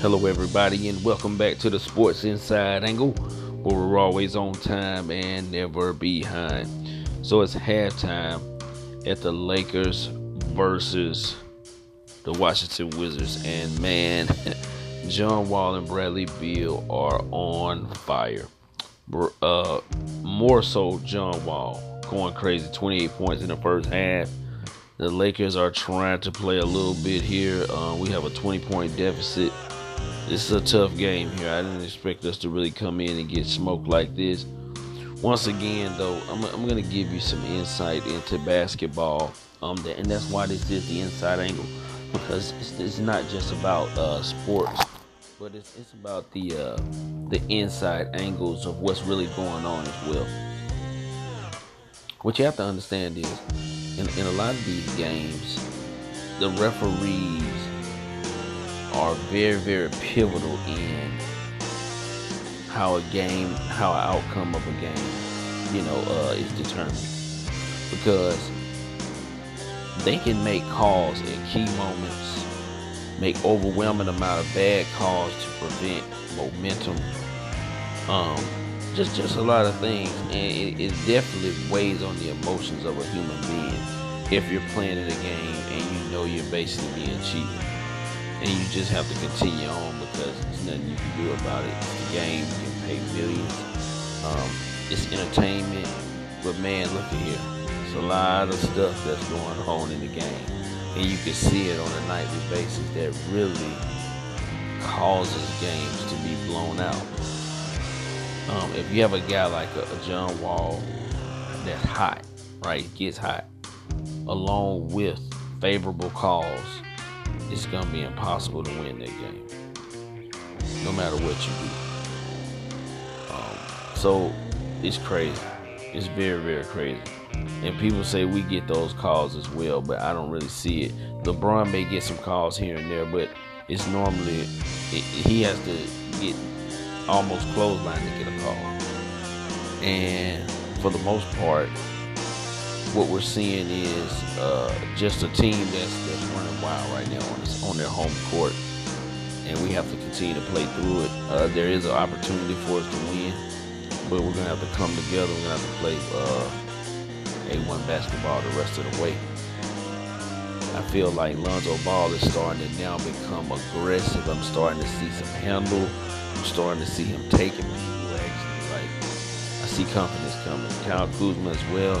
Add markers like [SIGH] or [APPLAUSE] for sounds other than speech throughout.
Hello, everybody, and welcome back to the Sports Inside Angle, where we're always on time and never behind. So it's halftime at the Lakers versus the Washington Wizards, and man, [LAUGHS] John Wall and Bradley Beal are on fire. Uh, more so, John Wall going crazy, 28 points in the first half. The Lakers are trying to play a little bit here. Uh, we have a 20 point deficit this is a tough game here. I didn't expect us to really come in and get smoked like this. Once again, though, I'm, I'm going to give you some insight into basketball. Um, and that's why this is the inside angle because it's, it's not just about uh, sports, but it's, it's about the uh, the inside angles of what's really going on as well. What you have to understand is, in, in a lot of these games, the referees are very, very pivotal in how a game, how an outcome of a game, you know, uh, is determined. Because they can make calls at key moments, make overwhelming amount of bad calls to prevent momentum. Um, just just a lot of things, and it, it definitely weighs on the emotions of a human being if you're playing in a game and you know you're basically being cheated and you just have to continue on because there's nothing you can do about it. The game, you can pay millions. Um, it's entertainment, but man, look at here. There's a lot of stuff that's going on in the game, and you can see it on a nightly basis that really causes games to be blown out. Um, if you have a guy like a, a John Wall that's hot, right, gets hot, along with favorable calls it's gonna be impossible to win that game, no matter what you do. Um, so it's crazy. It's very, very crazy. And people say we get those calls as well, but I don't really see it. LeBron may get some calls here and there, but it's normally it, he has to get almost clothesline to get a call. And for the most part, what we're seeing is uh, just a team that's, that's running wild right now on, this, on their home court, and we have to continue to play through it. Uh, there is an opportunity for us to win, but we're gonna have to come together. We're gonna have to play uh, A1 basketball the rest of the way. I feel like Lonzo Ball is starting to now become aggressive. I'm starting to see some handle. I'm starting to see him taking people actually. Like I see confidence coming. Kyle Kuzma as well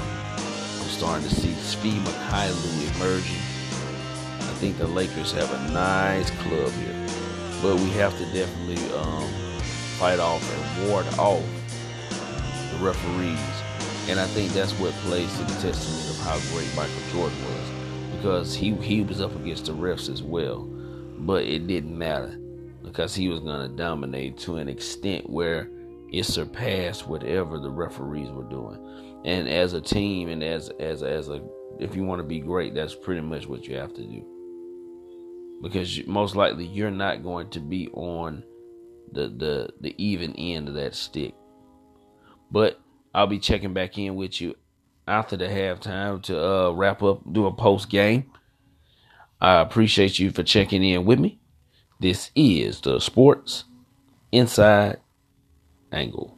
starting to see Svi Mykhailiuk emerging. I think the Lakers have a nice club here, but we have to definitely um, fight off and ward off the referees. And I think that's what plays to the testament of how great Michael Jordan was, because he he was up against the refs as well, but it didn't matter because he was going to dominate to an extent where it surpassed whatever the referees were doing. And as a team and as as as a if you want to be great that's pretty much what you have to do. Because most likely you're not going to be on the the the even end of that stick. But i'll be checking back in with you after the halftime to uh, wrap up do a post game i appreciate you for checking in with me. This is the sports inside angle